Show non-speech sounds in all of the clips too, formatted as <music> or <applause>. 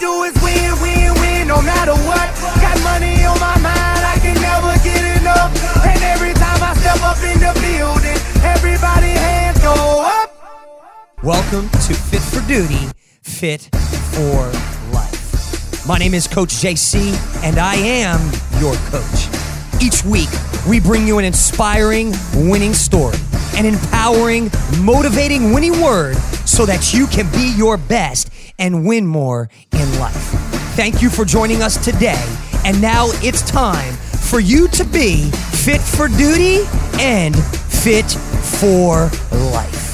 do is win, win, win, no matter what. Got money on my mind, I can never get enough. And every time I step up in the building, everybody hands go up. Welcome to Fit for Duty, Fit for Life. My name is Coach JC, and I am your coach. Each week, we bring you an inspiring, winning story, an empowering, motivating, winning word so that you can be your best and win more in life. Thank you for joining us today. And now it's time for you to be fit for duty and fit for life.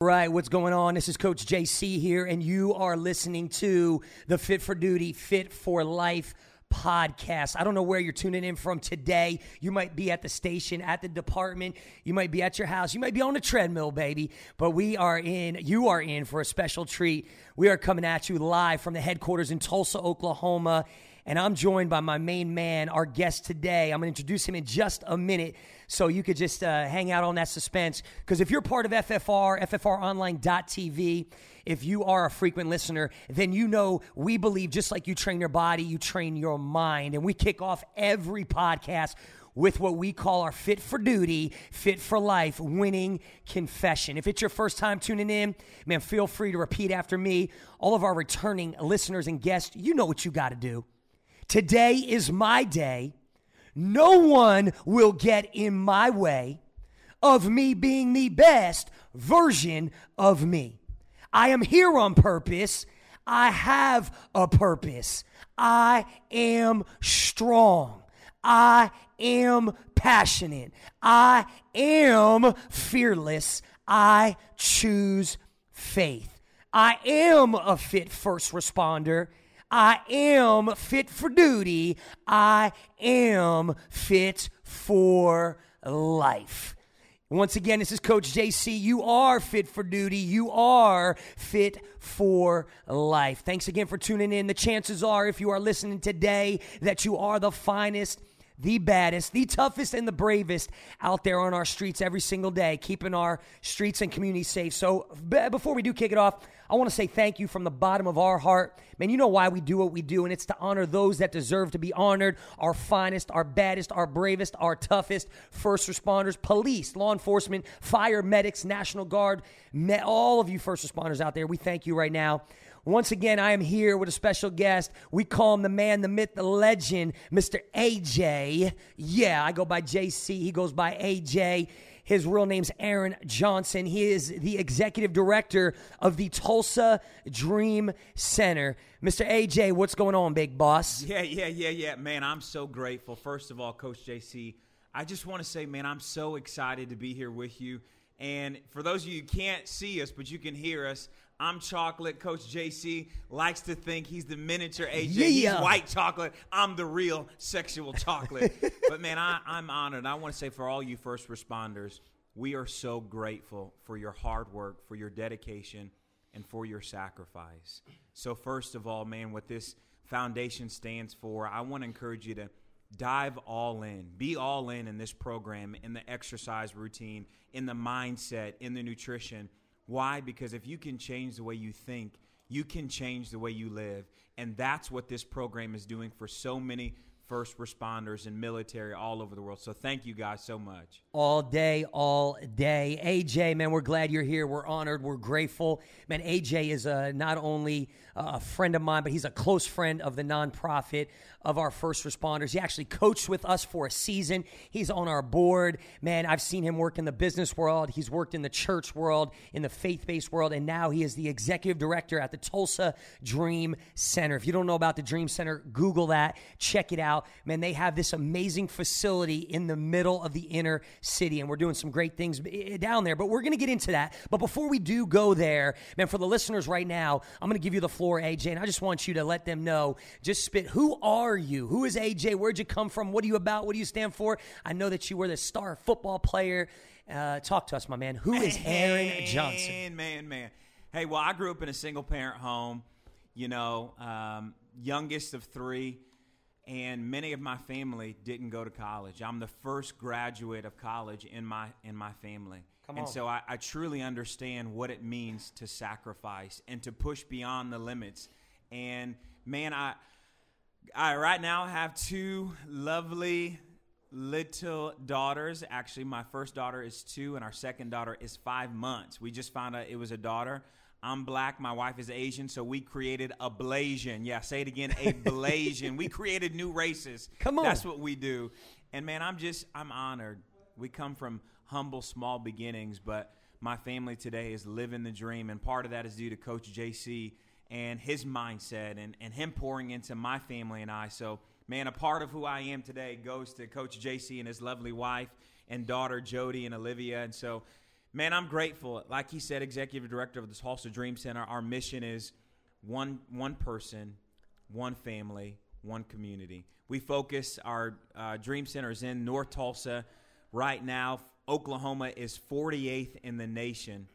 Right, what's going on? This is Coach JC here, and you are listening to the Fit for Duty, Fit for Life podcast. I don't know where you're tuning in from today. You might be at the station, at the department, you might be at your house, you might be on the treadmill, baby. But we are in, you are in for a special treat. We are coming at you live from the headquarters in Tulsa, Oklahoma. And I'm joined by my main man, our guest today. I'm going to introduce him in just a minute so you could just uh, hang out on that suspense. Because if you're part of FFR, FFRonline.tv, if you are a frequent listener, then you know we believe just like you train your body, you train your mind. And we kick off every podcast with what we call our fit for duty, fit for life, winning confession. If it's your first time tuning in, man, feel free to repeat after me. All of our returning listeners and guests, you know what you got to do. Today is my day. No one will get in my way of me being the best version of me. I am here on purpose. I have a purpose. I am strong. I am passionate. I am fearless. I choose faith. I am a fit first responder I am fit for duty. I am fit for life. Once again, this is Coach JC. You are fit for duty. You are fit for life. Thanks again for tuning in. The chances are, if you are listening today, that you are the finest the baddest, the toughest, and the bravest out there on our streets every single day, keeping our streets and communities safe. So, before we do kick it off, I want to say thank you from the bottom of our heart. Man, you know why we do what we do, and it's to honor those that deserve to be honored our finest, our baddest, our bravest, our toughest first responders, police, law enforcement, fire, medics, National Guard, all of you first responders out there. We thank you right now. Once again, I am here with a special guest. We call him the man, the myth, the legend, Mr. AJ. Yeah, I go by JC. He goes by AJ. His real name's Aaron Johnson. He is the executive director of the Tulsa Dream Center. Mr. AJ, what's going on, big boss? Yeah, yeah, yeah, yeah. Man, I'm so grateful. First of all, Coach JC, I just want to say, man, I'm so excited to be here with you. And for those of you who can't see us, but you can hear us, I'm chocolate. Coach JC likes to think he's the miniature AJ. Yeah. He's white chocolate. I'm the real sexual chocolate. <laughs> but man, I, I'm honored. I want to say for all you first responders, we are so grateful for your hard work, for your dedication, and for your sacrifice. So, first of all, man, what this foundation stands for, I want to encourage you to dive all in, be all in in this program, in the exercise routine, in the mindset, in the nutrition why? Because if you can change the way you think, you can change the way you live. And that's what this program is doing for so many first responders and military all over the world. So thank you guys so much. All day, all day. AJ, man, we're glad you're here. We're honored. We're grateful. Man, AJ is uh, not only a friend of mine, but he's a close friend of the nonprofit of our first responders. He actually coached with us for a season. He's on our board. Man, I've seen him work in the business world. He's worked in the church world, in the faith based world, and now he is the executive director at the Tulsa Dream Center. If you don't know about the Dream Center, Google that, check it out. Man, they have this amazing facility in the middle of the inner city, and we're doing some great things down there, but we're going to get into that. But before we do go there, man, for the listeners right now, I'm going to give you the floor, AJ, and I just want you to let them know just spit who are you? Who is AJ? Where'd you come from? What are you about? What do you stand for? I know that you were the star football player. Uh, talk to us, my man. Who is Aaron Johnson? Man, man, man. Hey, well, I grew up in a single parent home, you know, um, youngest of three. And many of my family didn't go to college. I'm the first graduate of college in my in my family. Come and on. so I, I truly understand what it means to sacrifice and to push beyond the limits. And man, I I right now have two lovely little daughters. Actually, my first daughter is two, and our second daughter is five months. We just found out it was a daughter. I'm black. My wife is Asian, so we created a Blasian. Yeah, say it again, a Blasian. we created new races. <laughs> Come on. That's what we do. And man, I'm just I'm honored. We come from humble, small beginnings, but my family today is living the dream, and part of that is due to Coach JC and his mindset and, and him pouring into my family and I. So, man, a part of who I am today goes to Coach JC and his lovely wife and daughter, Jody and Olivia. And so, man, I'm grateful. Like he said, executive director of the Tulsa Dream Center, our mission is one, one person, one family, one community. We focus our uh, Dream Centers in North Tulsa. Right now, Oklahoma is 48th in the nation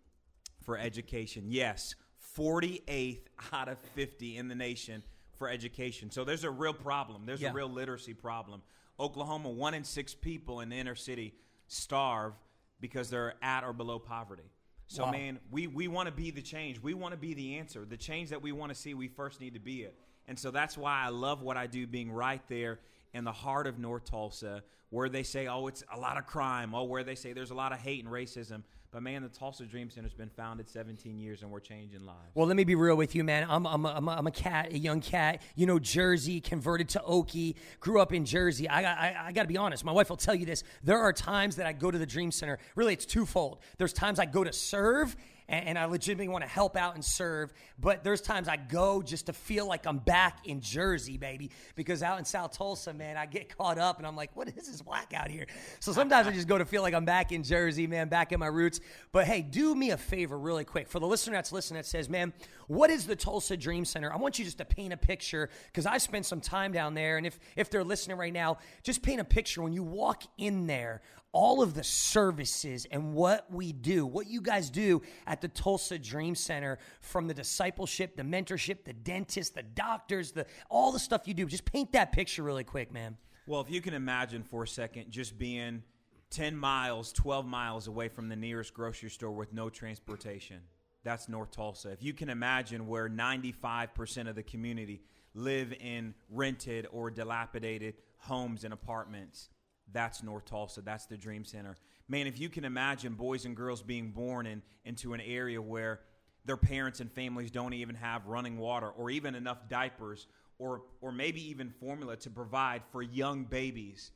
for education. Yes, 48th out of 50 in the nation for education. So there's a real problem. There's Yeah. a real literacy problem. Oklahoma, one in six people in the inner city starve because they're at or below poverty. So, Wow. man, we, we want to be the change. We want to be the answer. The change that we want to see, we first need to be it. And so that's why I love what I do being right there in the heart of North Tulsa, where they say, oh, it's a lot of crime, oh, where they say there's a lot of hate and racism. But man, the Tulsa Dream Center has been founded 17 years and we're changing lives. Well, let me be real with you, man. I'm, I'm, a, I'm, a, I'm a cat, a young cat. You know, Jersey, converted to Okie, grew up in Jersey. I, I, I got to be honest. My wife will tell you this. There are times that I go to the Dream Center. Really, it's twofold. There's times I go to serve, and, and I legitimately want to help out and serve. But there's times I go just to feel like I'm back in Jersey, baby. Because out in South Tulsa, man, I get caught up, and I'm like, what is this black out here? So sometimes I just go to feel like I'm back in Jersey, man, back in my roots. But hey, do me a favor, really quick, for the listener that's listening that says, man, what is the Tulsa Dream Center? I want you just to paint a picture because I spent some time down there, and if if they're listening right now, just paint a picture when you walk in there. All of the services and what we do, what you guys do at the Tulsa Dream Center, from the discipleship, the mentorship, the dentist, the doctors, the all the stuff you do. Just paint that picture really quick, man. Well, if you can imagine for a second just being 10 miles, 12 miles away from the nearest grocery store with no transportation, that's North Tulsa. If you can imagine where 95% of the community live in rented or dilapidated homes and apartments, that's North Tulsa. That's the Dream Center. Man, if you can imagine boys and girls being born in, into an area where their parents and families don't even have running water or even enough diapers or, or maybe even formula to provide for young babies,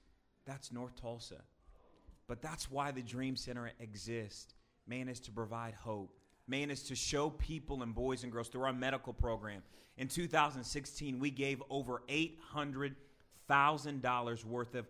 that's North Tulsa. But that's why the Dream Center exists. Man is to provide hope. Man is to show people and boys and girls through our medical program. In 2016, we gave over $800,000 worth of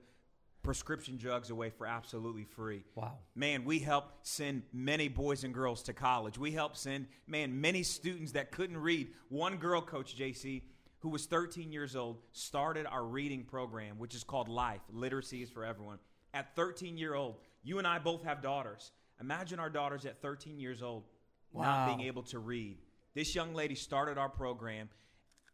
prescription drugs away for absolutely free. Wow. Man, we helped send many boys and girls to college. We helped send, man, many students that couldn't read. One girl, Coach JC, who was 13 years old, started our reading program, which is called Life. Literacy is for everyone. At 13 year old, you and I both have daughters. Imagine our daughters at 13 years old Wow. not being able to read. This young lady started our program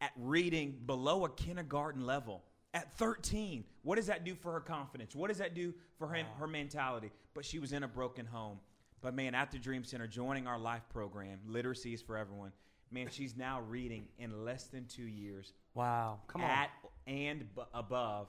at reading below a kindergarten level at 13. What does that do for her confidence? What does that do for her, her mentality? But she was in a broken home. But man, at the Dream Center, joining our life program, Literacy is for Everyone, man, she's now reading in less than two years Wow. Come on. at and b- above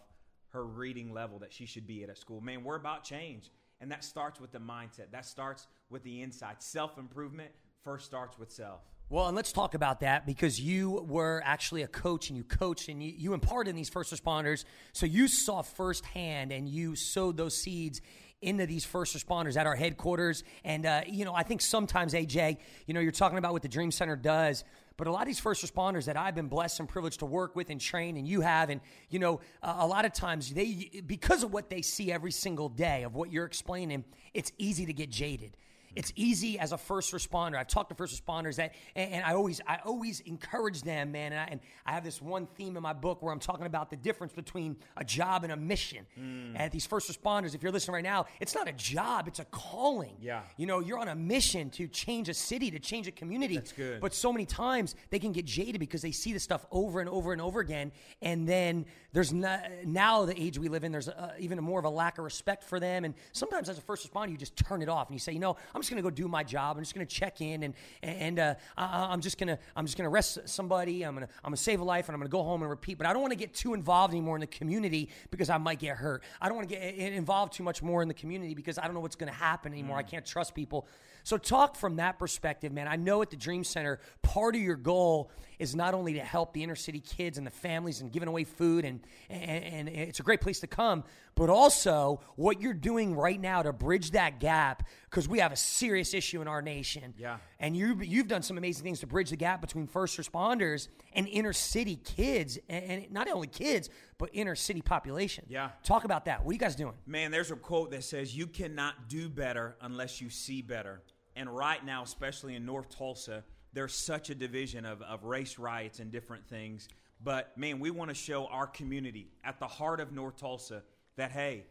her reading level that she should be at at school. Man, we're about change. And that starts with the mindset. That starts with the insight. Self improvement first starts with self. Well, and let's talk about that because you were actually a coach and you coached and you, you imparted in these first responders. So you saw firsthand and you sowed those seeds into these first responders at our headquarters. And, uh, you know, I think sometimes, AJ, you know, you're talking about what the Dream Center does. But a lot of these first responders that I've been blessed and privileged to work with and train, and you have, and you know, uh, a lot of times they, because of what they see every single day of what you're explaining, it's easy to get jaded. It's easy as a first responder. I've talked to first responders that, and, and I always, I always encourage them, man. And I, and I have this one theme in my book where I'm talking about the difference between a job and a mission. Mm. And these first responders, if you're listening right now, it's not a job; it's a calling. Yeah. You know, you're on a mission to change a city, to change a community. That's good. But so many times they can get jaded because they see this stuff over and over and over again, and then there's no, now the age we live in, there's uh even more of a lack of respect for them. And sometimes as a first responder, you just turn it off and you say, you know, I'm just going to go do my job. I'm just going to check in and and uh, I, I'm just going to I'm just going to arrest somebody. I'm going to I'm going to save a life and I'm going to go home and repeat. But I don't want to get too involved anymore in the community because I might get hurt. I don't want to get eh, eh, involved too much more in the community because I don't know what's going to happen anymore. I mm. can't trust people. So talk from that perspective, man. I know at the Dream Center, part of your goal is not only to help the inner city kids and the families and giving away food and, and and it's a great place to come, but also what you're doing right now to bridge that gap because we have a serious issue in our nation. Yeah. And you you've done some amazing things to bridge the gap between first responders and inner city kids and, and not only kids but inner city population. Yeah. Talk about that. What are you guys doing? Man, there's a quote that says, You cannot do better unless you see better. And right now, especially in North Tulsa, there's such a division of, of race riots and different things. But man, we want to show our community at the heart of North Tulsa that, hey,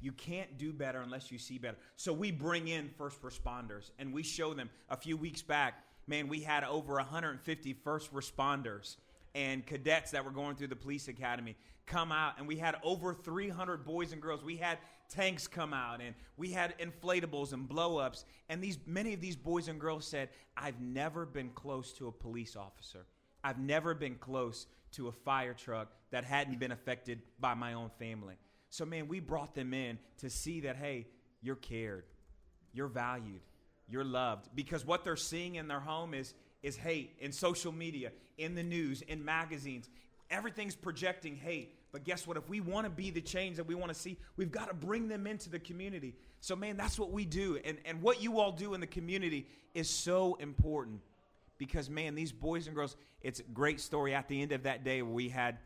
you can't do better unless you see better. So we bring in first responders and we show them. A few weeks back, man, we had over 150 first responders and cadets that were going through the police academy come out and we had over 300 boys and girls we had tanks come out and we had inflatables and blow-ups and these many of these boys and girls said i've never been close to a police officer. I've never been close to a fire truck that hadn't been affected by my own family. So man we brought them in to see that hey you're cared. You're valued. You're loved. Because what they're seeing in their home is is hate in social media in the news in magazines. Everything's projecting hate but guess what if we want to be the change that we want to see we've got to bring them into the community so man that's what we do and and what you all do in the community is so important because man these boys and girls it's a great story at the end of that day we had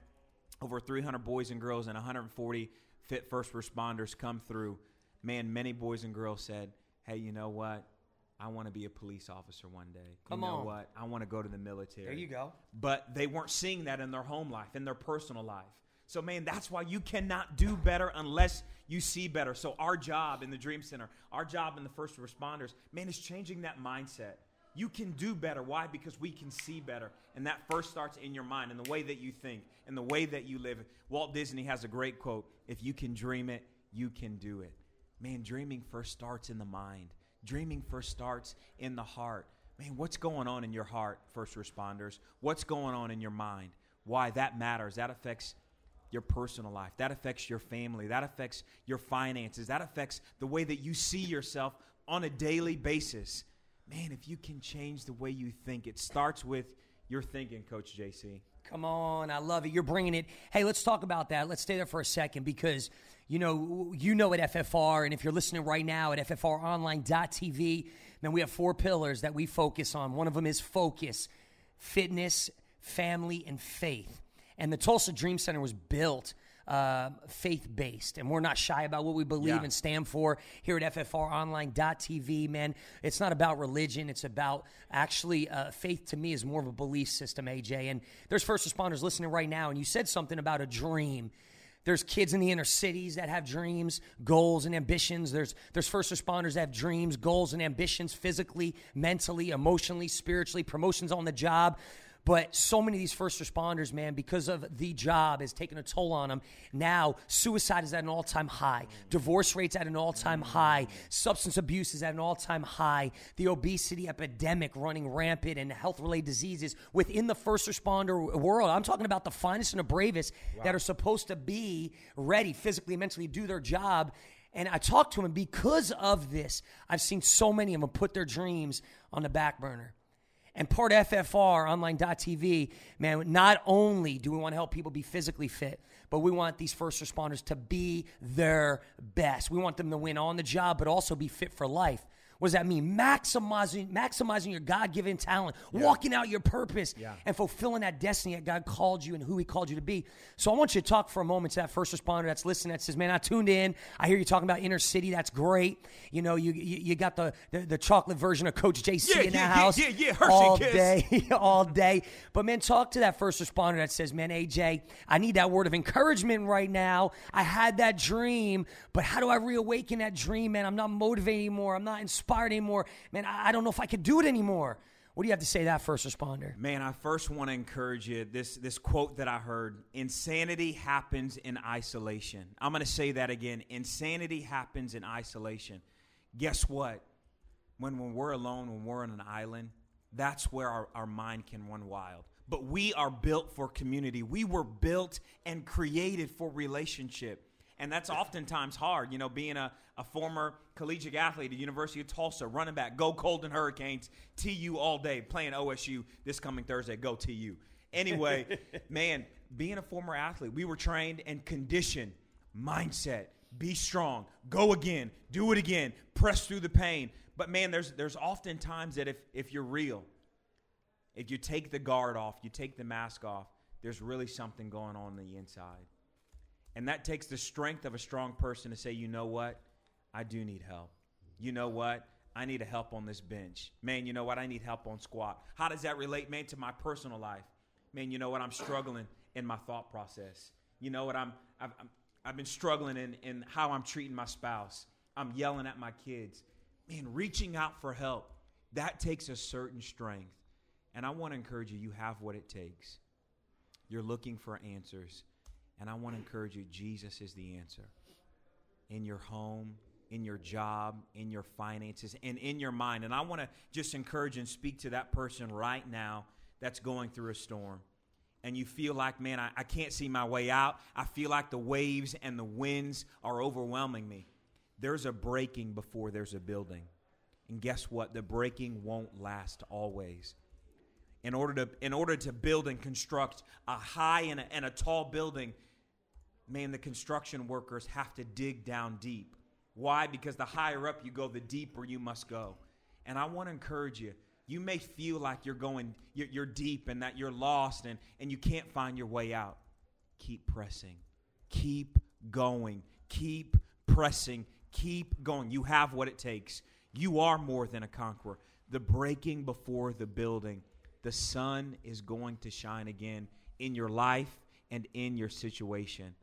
over 300 boys and girls and 140 fit first responders come through man many boys and girls said hey you know what I want to be a police officer one day. Come you know on. what? I want to go to the military. There you go. But they weren't seeing that in their home life, in their personal life. So, man, that's why you cannot do better unless you see better. So, our job in the Dream Center, our job in the first responders, man, is changing that mindset. You can do better. Why? Because we can see better. And that first starts in your mind, in the way that you think, in the way that you live. Walt Disney has a great quote If you can dream it, you can do it. Man, dreaming first starts in the mind. Dreaming first starts in the heart. Man, what's going on in your heart, first responders? What's going on in your mind? Why? That matters. That affects your personal life. That affects your family. That affects your finances. That affects the way that you see yourself on a daily basis. Man, if you can change the way you think, it starts with your thinking, Coach JC. Come on, I love it. You're bringing it. Hey, let's talk about that. Let's stay there for a second because you know you know at FFR, and if you're listening right now at FFROnline.tv, man, we have four pillars that we focus on. One of them is focus, fitness, family, and faith. And the Tulsa Dream Center was built uh, faith based, and we're not shy about what we believe Yeah. and stand for here at FFROnline.tv. Man, it's not about religion; it's about actually uh, faith. To me, is more of a belief system. AJ, and there's first responders listening right now, and you said something about a dream. There's kids in the inner cities that have dreams, goals, and ambitions. There's there's first responders that have dreams, goals, and ambitions physically, mentally, emotionally, spiritually, promotions on the job. But so many of these first responders, man, because of the job has taken a toll on them. Now, suicide is at an all time high. Divorce rates at an all time high. Substance abuse is at an all time high. The obesity epidemic running rampant and health related diseases within the first responder world. I'm talking about the finest and the bravest that are supposed to be ready physically and mentally do their job. And I talked to them and because of this. I've seen so many of them put their dreams on the back burner. And part FFR online.tv, man, not only do we want to help people be physically fit, but we want these first responders to be their best. We want them to win on the job, but also be fit for life. What does that mean? Maximizing, maximizing your God-given talent, walking out your purpose, Yeah. and fulfilling that destiny that God called you and who He called you to be. So I want you to talk for a moment to that first responder that's listening. That says, "Man, I tuned in. I hear you talking about inner city. That's great. You know, you you, you got the, the the chocolate version of Coach JC Yeah, in the yeah, yeah, house yeah, yeah, Hershey all Kiss. day, <laughs> all day. But man, talk to that first responder that says, "Man, AJ, I need that word of encouragement right now. I had that dream, but how do I reawaken that dream, man? I'm not motivated anymore. I'm not inspired anymore. Man, I, I don't know if I could do it anymore." What do you have to say to that first responder? Man, I first want to encourage you. This this quote that I heard: "Insanity happens in isolation." I'm going to say that again. Insanity happens in isolation. Guess what? When when we're alone, when we're on an island, that's where our, our mind can run wild. But we are built for community. We were built and created for relationship. And that's oftentimes hard. You know, being a, a former collegiate athlete at University of Tulsa, running back, go Golden Hurricanes, TU all day, playing OSU this coming Thursday, go TU. Anyway, <laughs> man, being a former athlete, we were trained and conditioned mindset, be strong, go again, do it again, press through the pain. But man, there's there's often times that if if you're real, if you take the guard off, you take the mask off, there's really something going on on the inside. And that takes the strength of a strong person to say, you know what? I do need help. You know what? I need a help on this bench. Man, you know what? I need help on squat. How does that relate, man, to my personal life? Man, you know what? I'm struggling in my thought process. You know what? I'm, I've, I'm, I've been struggling in, in how I'm treating my spouse. I'm yelling at my kids. Man, reaching out for help, that takes a certain strength. And I want to encourage you, you have what it takes. You're looking for answers. And I want to encourage you, Jesus is the answer. In your home, in your job, in your finances, and in your mind. And I want to just encourage and speak to that person right now that's going through a storm. And you feel like, man, I, I can't see my way out. I feel like the waves and the winds are overwhelming me. There's a breaking before there's a building. And guess what? The breaking won't last always in order to in order to build and construct a high and a, and a tall building man the construction workers have to dig down deep. Why? Because the higher up you go the deeper you must go. And i want to encourage you you may feel like you're going you're, you're deep and that you're lost and and you can't find your way out. Keep pressing. Keep going. Keep pressing. Keep going. You have what it takes. You are more than a conqueror. The breaking before the building the sun is going to shine again in your life and in your situation.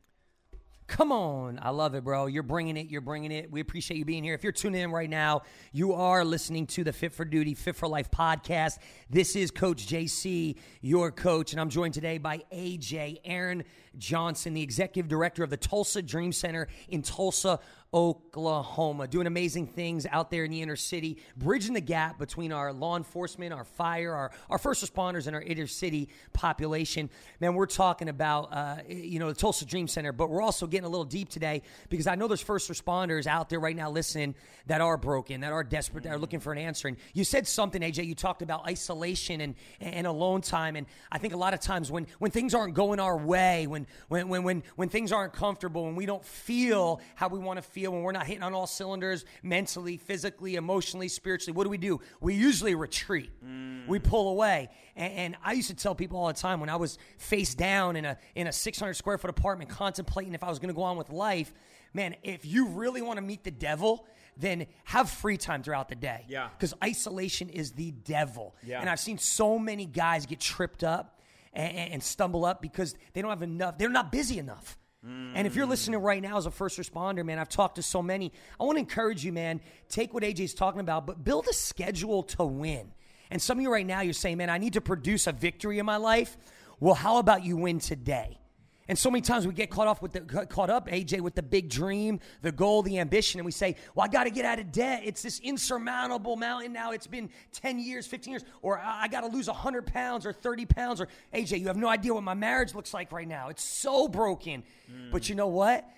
Come on. I love it, bro. You're bringing it. You're bringing it. We appreciate you being here. If you're tuning in right now, you are listening to the Fit for Duty, Fit for Life podcast. This is Coach JC, your coach, and I'm joined today by AJ Aaron Johnson, the executive director of the Tulsa Dream Center in Tulsa, Oklahoma, doing amazing things out there in the inner city, bridging the gap between our law enforcement, our fire, our, our first responders, and our inner city population. Man, we're talking about, uh, you know, the Tulsa Dream Center, but we're also getting a little deep today because I know there's first responders out there right now listening that are broken, that are desperate, that are looking for an answer. And you said something, AJ, you talked about isolation and, and alone time. And I think a lot of times when, when things aren't going our way, when, when, when, when, when things aren't comfortable, when we don't feel how we want to feel, when we're not hitting on all cylinders mentally, physically, emotionally, spiritually, what do we do? We usually retreat. Mm. We pull away. And, and I used to tell people all the time when I was face down in a in a 600 square foot apartment, contemplating if I was going to go on with life. Man, if you really want to meet the devil, then have free time throughout the day. Yeah. Because isolation is the devil. Yeah. And I've seen so many guys get tripped up and, and stumble up because they don't have enough. They're not busy enough. And if you're listening right now as a first responder, man, I've talked to so many. I want to encourage you, man, take what AJ's talking about, but build a schedule to win. And some of you right now, you're saying, man, I need to produce a victory in my life. Well, how about you win today? And so many times we get caught off with the caught up, AJ, with the big dream, the goal, the ambition, and we say, "Well, I got to get out of debt. It's this insurmountable mountain now. It's been ten years, fifteen years, or I, I got to lose hundred pounds or thirty pounds." Or AJ, you have no idea what my marriage looks like right now. It's so broken. But you know what?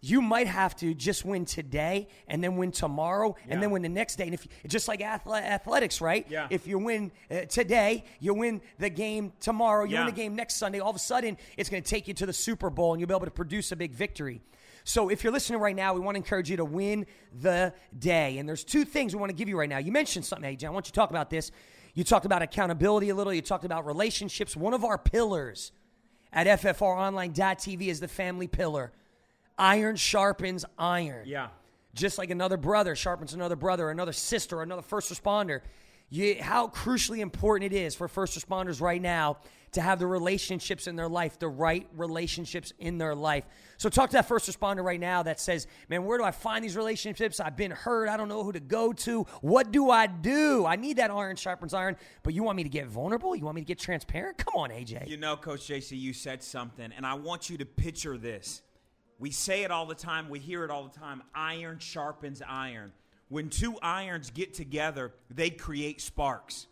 You might have to just win today and then win tomorrow and then win the next day. And if just like athletics, right? Yeah. If you win uh, today, you win the game tomorrow. You Yeah. win the game next Sunday. All of a sudden, it's going to take you to the Super Bowl and you'll be able to produce a big victory. So if you're listening right now, we want to encourage you to win the day. And there's two things we want to give you right now. You mentioned something, AJ. I want you to talk about this. You talked about accountability a little. You talked about relationships. One of our pillars at FFROnline.tv is the family pillar. Iron sharpens iron. Yeah. Just like another brother sharpens another brother, another sister, another first responder. You, how crucially important it is for first responders right now to have the relationships in their life, the right relationships in their life. So, talk to that first responder right now that says, Man, where do I find these relationships? I've been hurt. I don't know who to go to. What do I do? I need that iron sharpens iron. But you want me to get vulnerable? You want me to get transparent? Come on, AJ. You know, Coach JC, you said something, and I want you to picture this. We say it all the time, we hear it all the time iron sharpens iron. When two irons get together, they create sparks.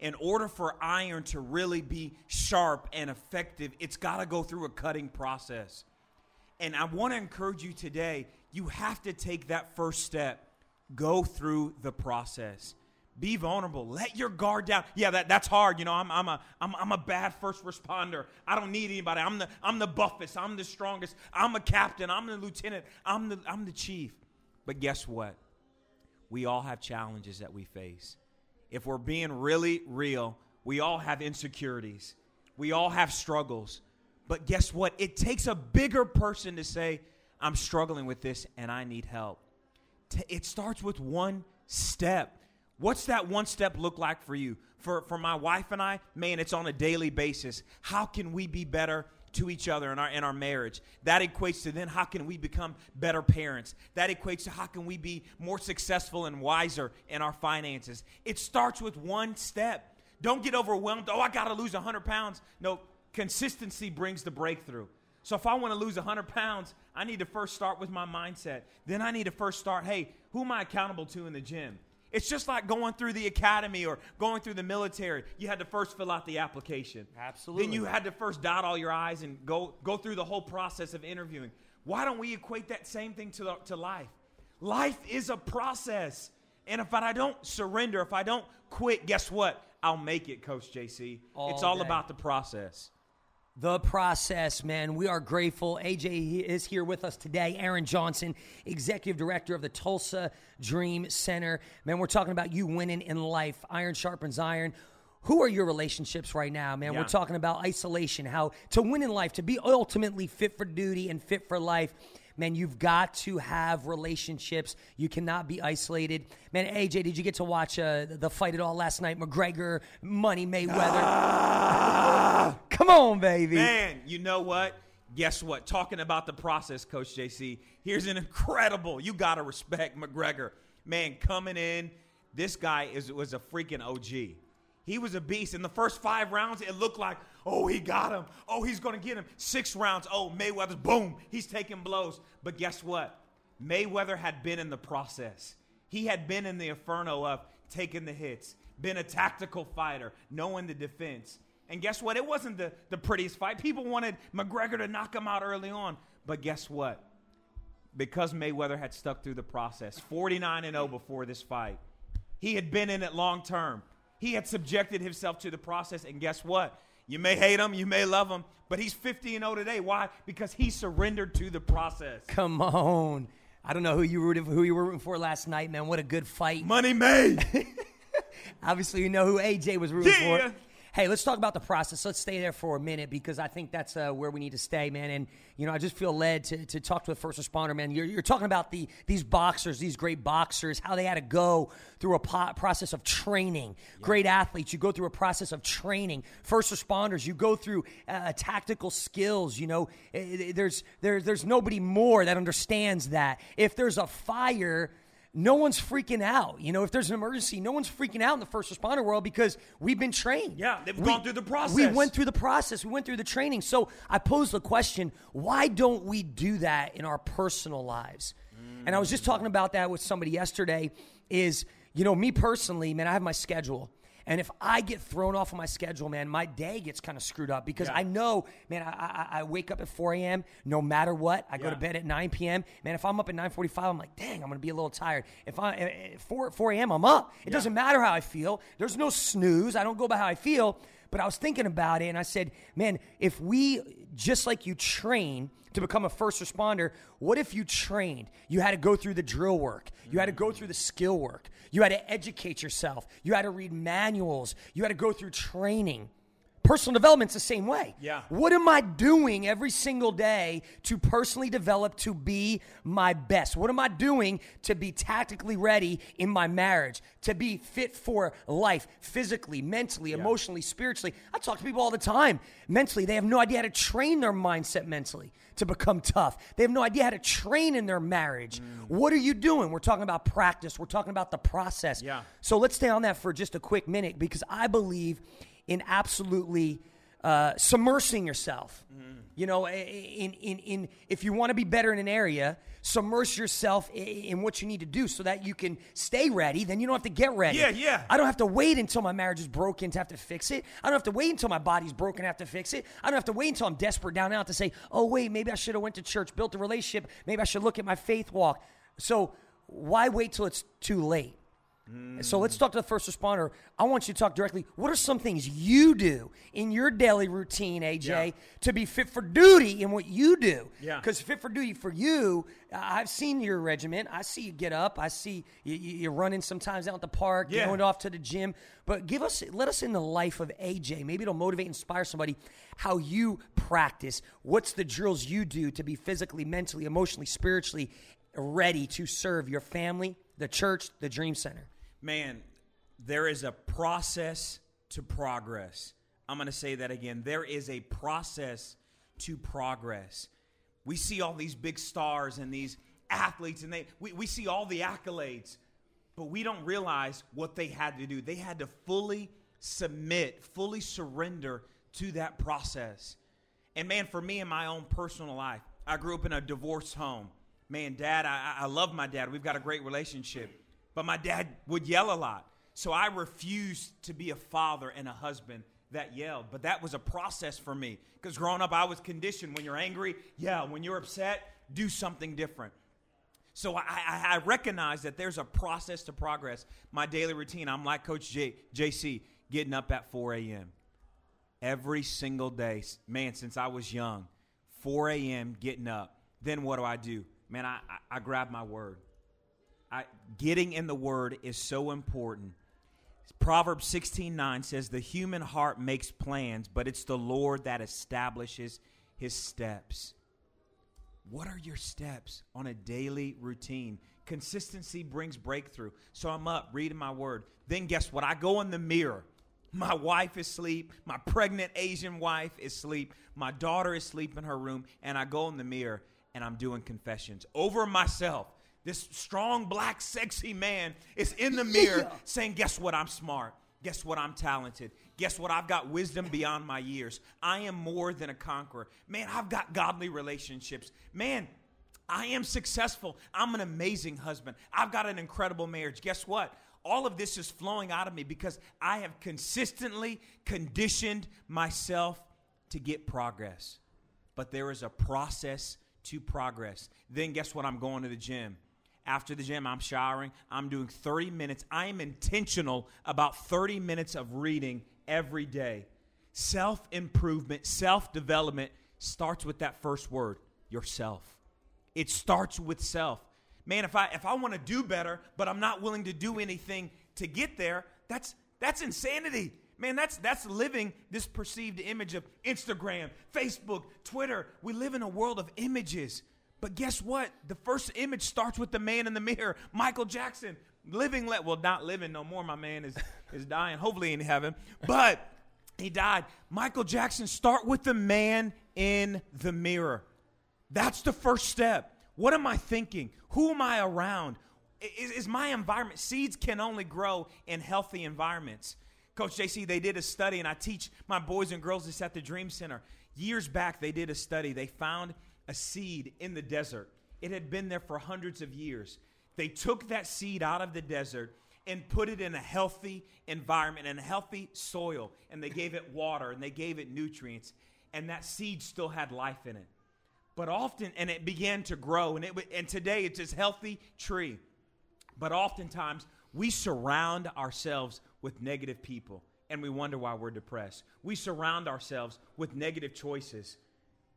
In order for iron to really be sharp and effective, it's got to go through a cutting process. And I want to encourage you today, you have to take that first step. Go through the process. Be vulnerable. Let your guard down. Yeah, that, that's hard. You know, I'm, I'm, a, I'm, I'm a bad first responder. I don't need anybody. I'm the, I'm the buffest. I'm the strongest. I'm a captain. I'm the lieutenant. I'm the, I'm the chief. But guess what? We all have challenges that we face. If we're being really real, we all have insecurities. We all have struggles. But guess what? It takes a bigger person to say, I'm struggling with this and I need help. It starts with one step. What's that one step look like for you? For, for my wife and I, man, it's on a daily basis. How can we be better to each other in our in our marriage. That equates to then how can we become better parents? That equates to how can we be more successful and wiser in our finances? It starts with one step. Don't get overwhelmed. Oh, I got to lose 100 pounds. No, consistency brings the breakthrough. So if I want to lose 100 pounds, I need to first start with my mindset. Then I need to first start, hey, who am I accountable to in the gym? It's just like going through the academy or going through the military. You had to first fill out the application. Absolutely. Then you had to first dot all your I's and go, go through the whole process of interviewing. Why don't we equate that same thing to, the, to life? Life is a process. And if I don't surrender, if I don't quit, guess what? I'll make it, Coach JC. All it's all day. about the process. The process, man. We are grateful. AJ is here with us today. Aaron Johnson, executive director of the Tulsa Dream Center. Man, we're talking about you winning in life. Iron sharpens iron. Who are your relationships right now, man? Yeah. We're talking about isolation, how to win in life, to be ultimately fit for duty and fit for life. Man, you've got to have relationships. You cannot be isolated. Man, AJ, did you get to watch uh, the fight at all last night? McGregor, Money Mayweather. <laughs> <laughs> Come on, baby. Man, you know what? Guess what? Talking about the process, Coach JC, here's an incredible, you got to respect McGregor. Man, coming in, this guy is was a freaking OG. He was a beast. In the first five rounds, it looked like, oh, he got him. Oh, he's going to get him. Six rounds, oh, Mayweather's boom, he's taking blows. But guess what? Mayweather had been in the process. He had been in the inferno of taking the hits, been a tactical fighter, knowing the defense. And guess what? It wasn't the, the prettiest fight. People wanted McGregor to knock him out early on. But guess what? Because Mayweather had stuck through the process, 49 and 0 before this fight, he had been in it long term. He had subjected himself to the process. And guess what? You may hate him, you may love him, but he's 50 and 0 today. Why? Because he surrendered to the process. Come on. I don't know who you rooted for, who you were rooting for last night, man. What a good fight. Money made. <laughs> Obviously, you know who AJ was rooting Yeah. for. Hey, let's talk about the process. Let's stay there for a minute because I think that's uh, where we need to stay, man. And you know, I just feel led to, to talk to a first responder, man. You're, you're talking about the these boxers, these great boxers, how they had to go through a po- process of training. Great athletes, you go through a process of training. First responders, you go through uh, tactical skills. You know, Eh, eh, there's there, there's nobody more that understands that. If there's a fire no one's freaking out. You know, if there's an emergency, no one's freaking out in the first responder world because we've been trained. Yeah, they've We- gone through the process. We went through the process. We went through the training. So I pose the question why don't we do that in our personal lives? And I was just talking about that with somebody yesterday. Is, you know, me personally, man, I have my schedule. And if I get thrown off of my schedule, man, my day gets kind of screwed up because Yeah. I know, man, I, I, I wake up at 4 a.m. no matter what. I go to bed at 9 p.m. Man, if I'm up at 9:45, I'm like, dang, I'm gonna be a little tired. If I at 4 4 a.m. I'm up. It doesn't matter how I feel. There's no snooze. I don't go by how I feel. But I was thinking about it and I said, man, if we, just like you train to become a first responder, what if you trained? You had to go through the drill work, you had to go through the skill work, you had to educate yourself, you had to read manuals, you had to go through training. Personal development's the same way. Yeah. What am I doing every single day to personally develop to be my best? What am I doing to be tactically ready in my marriage, to be fit for life, physically, mentally, emotionally, spiritually? I talk to people all the time. Mentally, they have no idea how to train their mindset mentally to become tough. They have no idea how to train in their marriage. Mm. What are you doing? We're talking about practice, we're talking about the process. Yeah. So let's stay on that for just a quick minute because I believe in absolutely uh, submersing yourself. You know, in, in, in if you want to be better in an area, submerge yourself in, in what you need to do so that you can stay ready. Then you don't have to get ready. Yeah, yeah. I don't have to wait until my marriage is broken to have to fix it. I don't have to wait until my body's broken to have to fix it. I don't have to wait until I'm desperate down out to say, oh wait, maybe I should have went to church, built a relationship. Maybe I should look at my faith walk. So why wait till it's too late? So let's talk to the first responder. I want you to talk directly. What are some things you do in your daily routine, AJ, Yeah. to be fit for duty in what you do? Yeah. Because fit for duty for you, I've seen your regiment. I see you get up. I see you, you- you're running sometimes out the park, Yeah. going off to the gym. But give us, let us in the life of AJ. Maybe it'll motivate, inspire somebody. How you practice. What's the drills you do to be physically, mentally, emotionally, spiritually ready to serve your family, the church, the Dream Center? Man, there is a process to progress. I'm going to say that again. There is a process to progress. We see all these big stars and these athletes, and they we, we see all the accolades, but we don't realize what they had to do. They had to fully submit, fully surrender to that process. And man, for me in my own personal life, I grew up in a divorced home. Man, dad, I, I love my dad. We've got a great relationship. But my dad would yell a lot. So I refused to be a father and a husband that yelled. But that was a process for me. Because growing up, I was conditioned when you're angry, yeah, when you're upset, do something different. So I, I, I recognize that there's a process to progress. My daily routine, I'm like Coach J, JC, getting up at 4 a.m. every single day. Man, since I was young, 4 a.m. getting up. Then what do I do? Man, I, I, I grab my word. I, getting in the word is so important. Proverbs 16:9 says the human heart makes plans, but it's the Lord that establishes his steps. What are your steps on a daily routine? Consistency brings breakthrough. So I'm up reading my word. Then guess what? I go in the mirror. My wife is asleep. My pregnant Asian wife is asleep. My daughter is asleep in her room. And I go in the mirror and I'm doing confessions over myself. This strong, black, sexy man is in the mirror <laughs> Yeah. saying, Guess what? I'm smart. Guess what? I'm talented. Guess what? I've got wisdom beyond my years. I am more than a conqueror. Man, I've got godly relationships. Man, I am successful. I'm an amazing husband. I've got an incredible marriage. Guess what? All of this is flowing out of me because I have consistently conditioned myself to get progress. But there is a process to progress. Then guess what? I'm going to the gym. After the gym, I'm showering. I'm doing 30 minutes. I am intentional about 30 minutes of reading every day. Self improvement, self development starts with that first word yourself. It starts with self. Man, if I if I want to do better, but I'm not willing to do anything to get there, that's that's insanity. Man, that's that's living this perceived image of Instagram, Facebook, Twitter. We live in a world of images. But guess what? The first image starts with the man in the mirror, Michael Jackson. Living let well, not living no more. My man is <laughs> is dying, hopefully in heaven. But he died. Michael Jackson, start with the man in the mirror. That's the first step. What am I thinking? Who am I around? Is, is my environment? Seeds can only grow in healthy environments. Coach JC, they did a study, and I teach my boys and girls this at the Dream Center. Years back, they did a study. They found a seed in the desert. It had been there for hundreds of years. They took that seed out of the desert and put it in a healthy environment and a healthy soil, and they gave it water and they gave it nutrients, and that seed still had life in it but often and it began to grow and it and today it's this healthy tree but oftentimes we surround ourselves with negative people and we wonder why we're depressed. We surround ourselves with negative choices,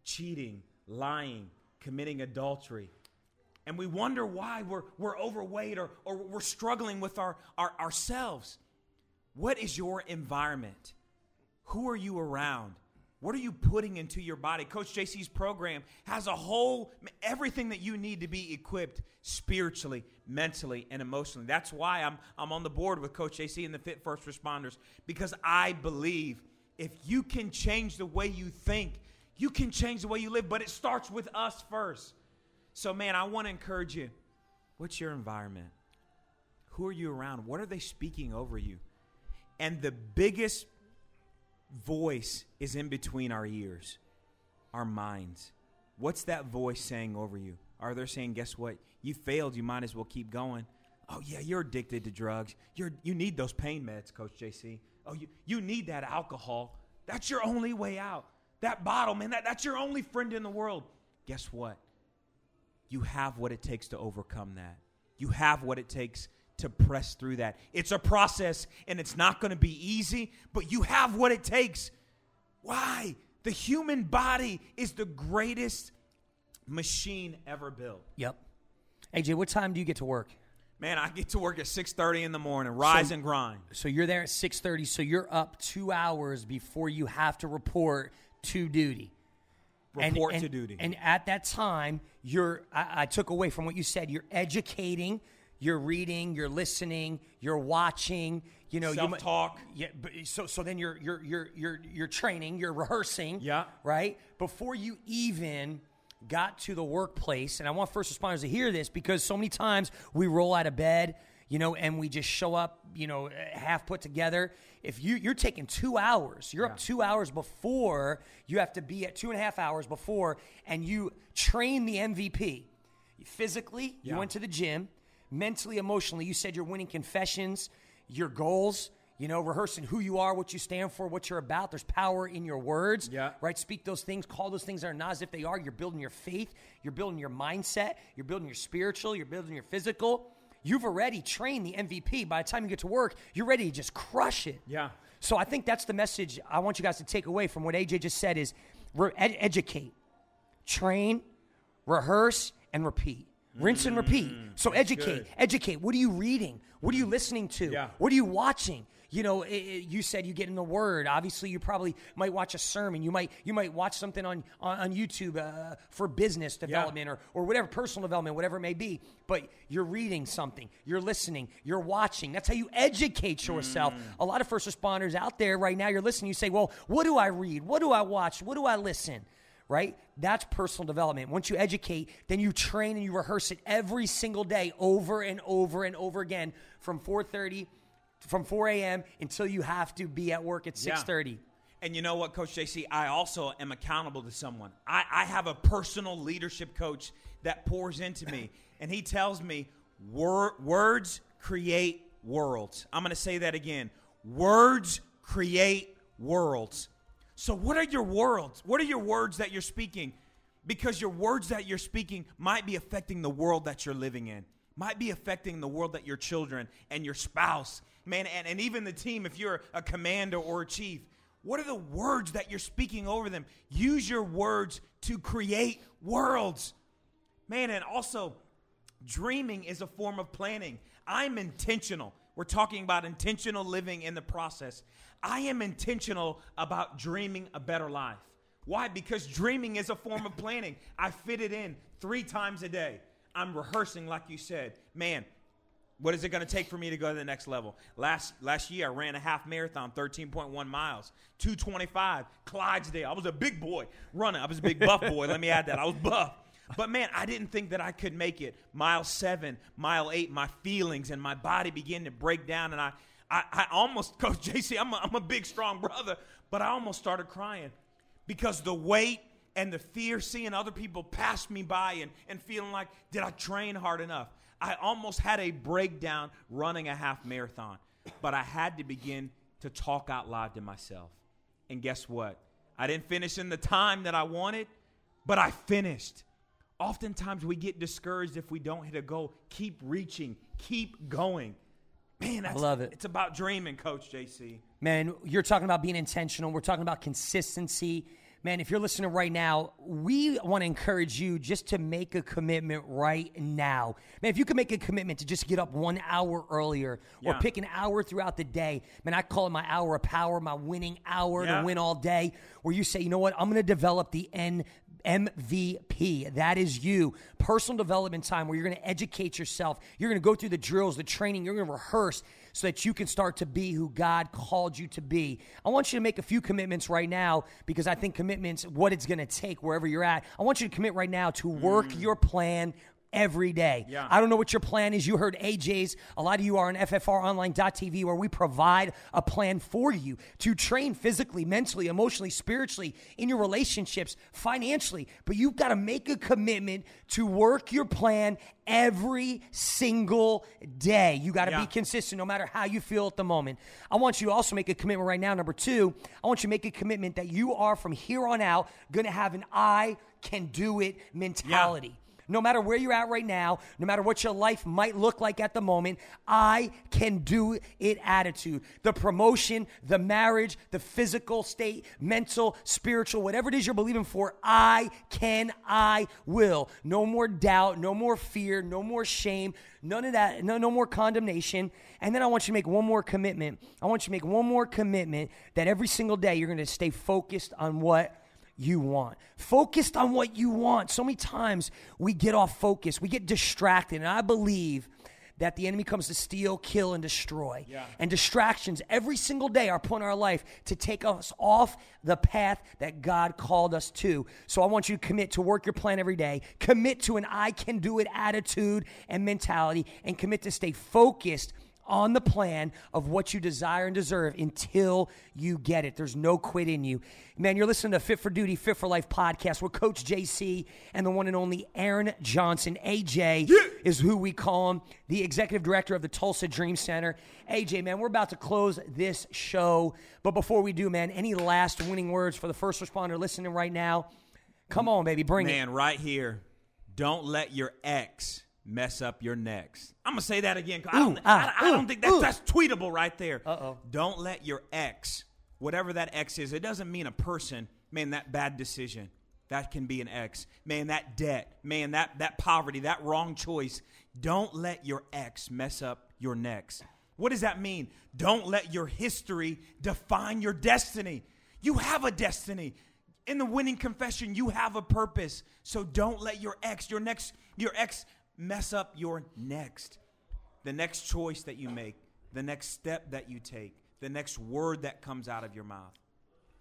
cheating, lying, committing adultery. And we wonder why we're, we're overweight or, or we're struggling with our, our, ourselves. What is your environment? Who are you around? What are you putting into your body? Coach JC's program has a whole, everything that you need to be equipped spiritually, mentally, and emotionally. That's why I'm, I'm on the board with Coach JC and the Fit First Responders because I believe if you can change the way you think, you can change the way you live, but it starts with us first. So, man, I want to encourage you. What's your environment? Who are you around? What are they speaking over you? And the biggest voice is in between our ears, our minds. What's that voice saying over you? Are they saying, guess what? You failed. You might as well keep going. Oh, yeah, you're addicted to drugs. You're, you need those pain meds, Coach JC. Oh, you, you need that alcohol. That's your only way out. That bottle, man, that, that's your only friend in the world. Guess what? You have what it takes to overcome that. You have what it takes to press through that. It's a process and it's not going to be easy, but you have what it takes. Why? The human body is the greatest machine ever built. Yep. AJ, what time do you get to work? Man, I get to work at 6:30 in the morning, rise So- and grind. So you're there at 6:30, so you're up 2 hours before you have to report to duty. Report and- to duty. And at that time, you're I, I took away from what you said, you're educating, you're reading, you're listening, you're watching, you know, you Self-talk. Yeah, but so so then you're you're you're you're you're training, you're rehearsing. Yeah. Right? Before you even got to the workplace, and I want first responders to hear this because so many times we roll out of bed, you know, and we just show up, you know, half put together. If you you're taking two hours, you're up two hours before you have to be at two and a half hours before, and you train the MVP. Physically, you went to the gym. Mentally, emotionally, you said you're winning confessions, your goals, you know, rehearsing who you are, what you stand for, what you're about. There's power in your words, Yeah. right? Speak those things, call those things that are not as if they are. You're building your faith, you're building your mindset, you're building your spiritual, you're building your physical. You've already trained the MVP. By the time you get to work, you're ready to just crush it. Yeah. So I think that's the message I want you guys to take away from what AJ just said is re- ed- educate, train, rehearse, and repeat. Rinse and repeat. Mm, so educate, good. educate. What are you reading? What are you listening to? Yeah. What are you watching? You know, i i you said you get in the Word. Obviously, you probably might watch a sermon. You might you might watch something on on, on YouTube uh, for business development or or whatever personal development, whatever it may be. But you're reading something. You're listening. You're watching. That's how you educate yourself. A lot of first responders out there right now, you're listening. You say, "Well, what do I read? What do I watch? What do I listen?" right? That's personal development. Once you educate, then you train and you rehearse it every single day over and over and over again from 4:30 from 4 a.m. until you have to be at work at Yeah. 6:30. And you know what, Coach JC? I also am accountable to someone. I, I have a personal leadership coach that pours into me, <laughs> and he tells me wor- words create worlds. I'm going to say that again. Words create worlds. So, what are your worlds? What are your words that you're speaking? Because your words that you're speaking might be affecting the world that you're living in, might be affecting the world that your children and your spouse, man, and, and even the team, if you're a commander or a chief. What are the words that you're speaking over them? Use your words to create worlds. Man, and also, dreaming is a form of planning. I'm intentional. We're talking about intentional living in the process. I am intentional about dreaming a better life. Why? Because dreaming is a form of planning. I fit it in three times a day. I'm rehearsing, like you said. Man, what is it going to take for me to go to the next level? Last last year, I ran a half marathon, 13.1 miles, 225, Clydesdale. I was a big boy running. I was a big buff boy. Let me add that. I was buff. But man, I didn't think that I could make it. Mile seven, mile eight, my feelings and my body began to break down. And I, I, I almost, <laughs> Coach JC, I'm a, I'm a big, strong brother, but I almost started crying because the weight and the fear seeing other people pass me by and, and feeling like, did I train hard enough? I almost had a breakdown running a half marathon, but I had to begin to talk out loud to myself. And guess what? I didn't finish in the time that I wanted, but I finished. Oftentimes we get discouraged if we don't hit a goal. Keep reaching, keep going. Man, that's, love it. It's about dreaming, Coach JC. Man, you're talking about being intentional. We're talking about consistency. Man, if you're listening right now, we want to encourage you just to make a commitment right now. Man, if you can make a commitment to just get up one hour earlier or pick an hour throughout the day, man, I call it my hour of power, my winning hour Yeah. to win all day, where you say, you know what, I'm going to develop the N. MVP. That is you. Personal development time where you're going to educate yourself. You're going to go through the drills, the training. You're going to rehearse so that you can start to be who God called you to be. I want you to make a few commitments right now because I think commitments, what it's going to take wherever you're at. I want you to commit right now to work mm. your plan every day. Yeah. I don't know what your plan is. You heard AJ's. A lot of you are on FFRonline.tv where we provide a plan for you to train physically, mentally, emotionally, spiritually, in your relationships, financially. But you've got to make a commitment to work your plan every single day. You got to Yeah. be consistent no matter how you feel at the moment. I want you to also make a commitment right now. Number two, I want you to make a commitment that you are from here on out going to have an I can do it mentality. No matter where you're at right now, no matter what your life might look like at the moment, I can do it attitude. The promotion, the marriage, the physical state, mental, spiritual, whatever it is you're believing for, I can, I will. No more doubt, no more fear, no more shame, none of that, no, no more condemnation. And then I want you to make one more commitment. I want you to make one more commitment that every single day you're going to stay focused on what you want. Focused on what you want. So many times we get off focus, we get distracted. And I believe that the enemy comes to steal, kill, and destroy. Yeah. And distractions every single day are put in our life to take us off the path that God called us to. So I want you to commit to work your plan every day, commit to an I can do it attitude and mentality, and commit to stay focused on the plan of what you desire and deserve until you get it. There's no quit in you. Man, you're listening to Fit for Duty, Fit for Life podcast with Coach JC and the one and only Aaron Johnson. AJ is who we call him, the executive director of the Tulsa Dream Center. AJ, man, we're about to close this show. But before we do, man, any last winning words for the first responder listening right now? Come on, baby, bring it. Man, right here. Don't let your ex mess up your next. I'm gonna say that again. 'cause I don't, Ooh, ah, I, I don't ooh, think that's, that's tweetable right there. Uh-oh. Don't let your ex, whatever that ex is, it doesn't mean a person. Man, that bad decision. That can be an ex. Man, that debt. Man, that that poverty, that wrong choice. Don't let your ex mess up your next. What does that mean? Don't let your history define your destiny. You have a destiny. In the winning confession, you have a purpose. So don't let your ex, your next, your ex mess up your next. The next choice that you make, the next step that you take, the next word that comes out of your mouth.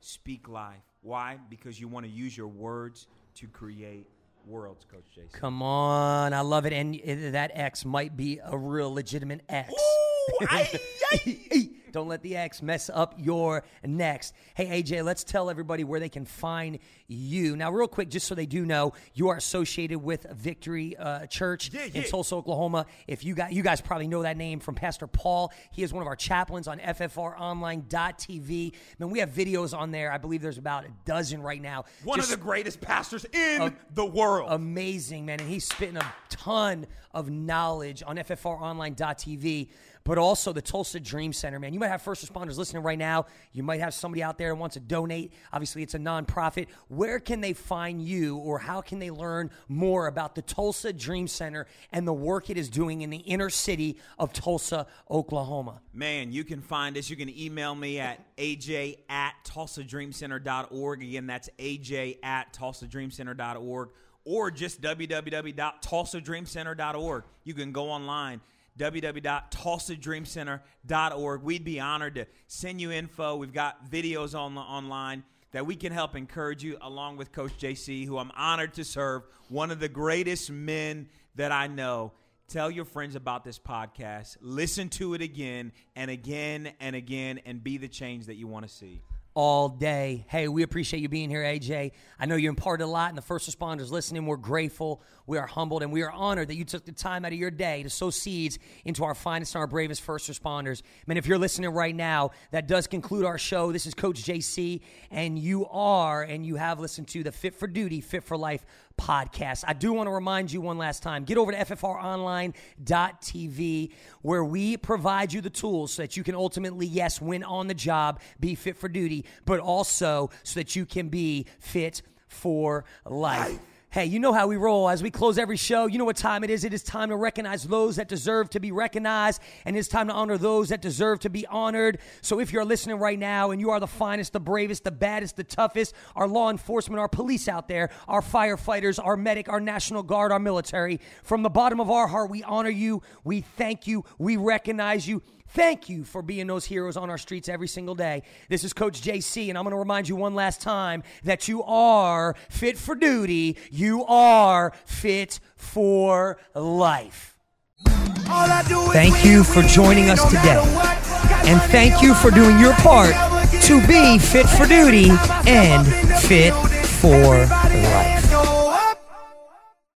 Speak life. Why? Because you want to use your words to create worlds, Coach Jason. Come on. I love it. And uh, that X might be a real legitimate X. Ooh, I- I- <laughs> Don't let the X mess up your next. Hey, AJ, let's tell everybody where they can find you. Now, real quick, just so they do know, you are associated with Victory uh, Church Yeah, in. Tulsa, Oklahoma. If you got, you guys probably know that name from Pastor Paul. He is one of our chaplains on FFROnline.tv. Man, we have videos on there. I believe there's about a dozen right now. One Just of the greatest pastors in the world. amazing, man. And he's spitting a ton of knowledge on FFRonline.tv, but also the Tulsa Dream Center, man. You might have first responders listening right now. You might have somebody out there that wants to donate. Obviously, it's a nonprofit. Where can they find you or how can they learn more about the Tulsa Dream Center and the work it is doing in the inner city of Tulsa, Oklahoma? Man, you can find us. You can email me at aj at tulsadreamcenter.org. Again, that's aj at tulsadreamcenter.org or just www.tulsadreamcenter.org. You can go online www.tulsadreamcenter.org. We'd be honored to send you info. We've got videos on online that we can help encourage you along with Coach JC, who I'm honored to serve, one of the greatest men that I know. Tell your friends about this podcast. Listen to it again and again and again and be the change that you want to see. all day. Hey, we appreciate you being here, AJ. I know you imparted a lot, and the first responders listening, we're grateful, we are humbled, and we are honored that you took the time out of your day to sow seeds into our finest and our bravest first responders. Man, if you're listening right now, that does conclude our show. This is Coach JC, and you are, and you have listened to the Fit for Duty, Fit for Life podcast. I do want to remind you one last time get over to ffronline.tv where we provide you the tools so that you can ultimately, yes, win on the job, be fit for duty, but also so that you can be fit for life. Hey, you know how we roll. As we close every show, you know what time it is. It is time to recognize those that deserve to be recognized, and it's time to honor those that deserve to be honored. So if you're listening right now and you are the finest, the bravest, the baddest, the toughest, our law enforcement, our police out there, our firefighters, our medic, our National Guard, our military, from the bottom of our heart, we honor you, we thank you, we recognize you. Thank you for being those heroes on our streets every single day. This is Coach JC, and I'm going to remind you one last time that you are fit for duty. You are fit for life. Thank you for joining us today. And thank you for doing your part to be fit for duty and fit for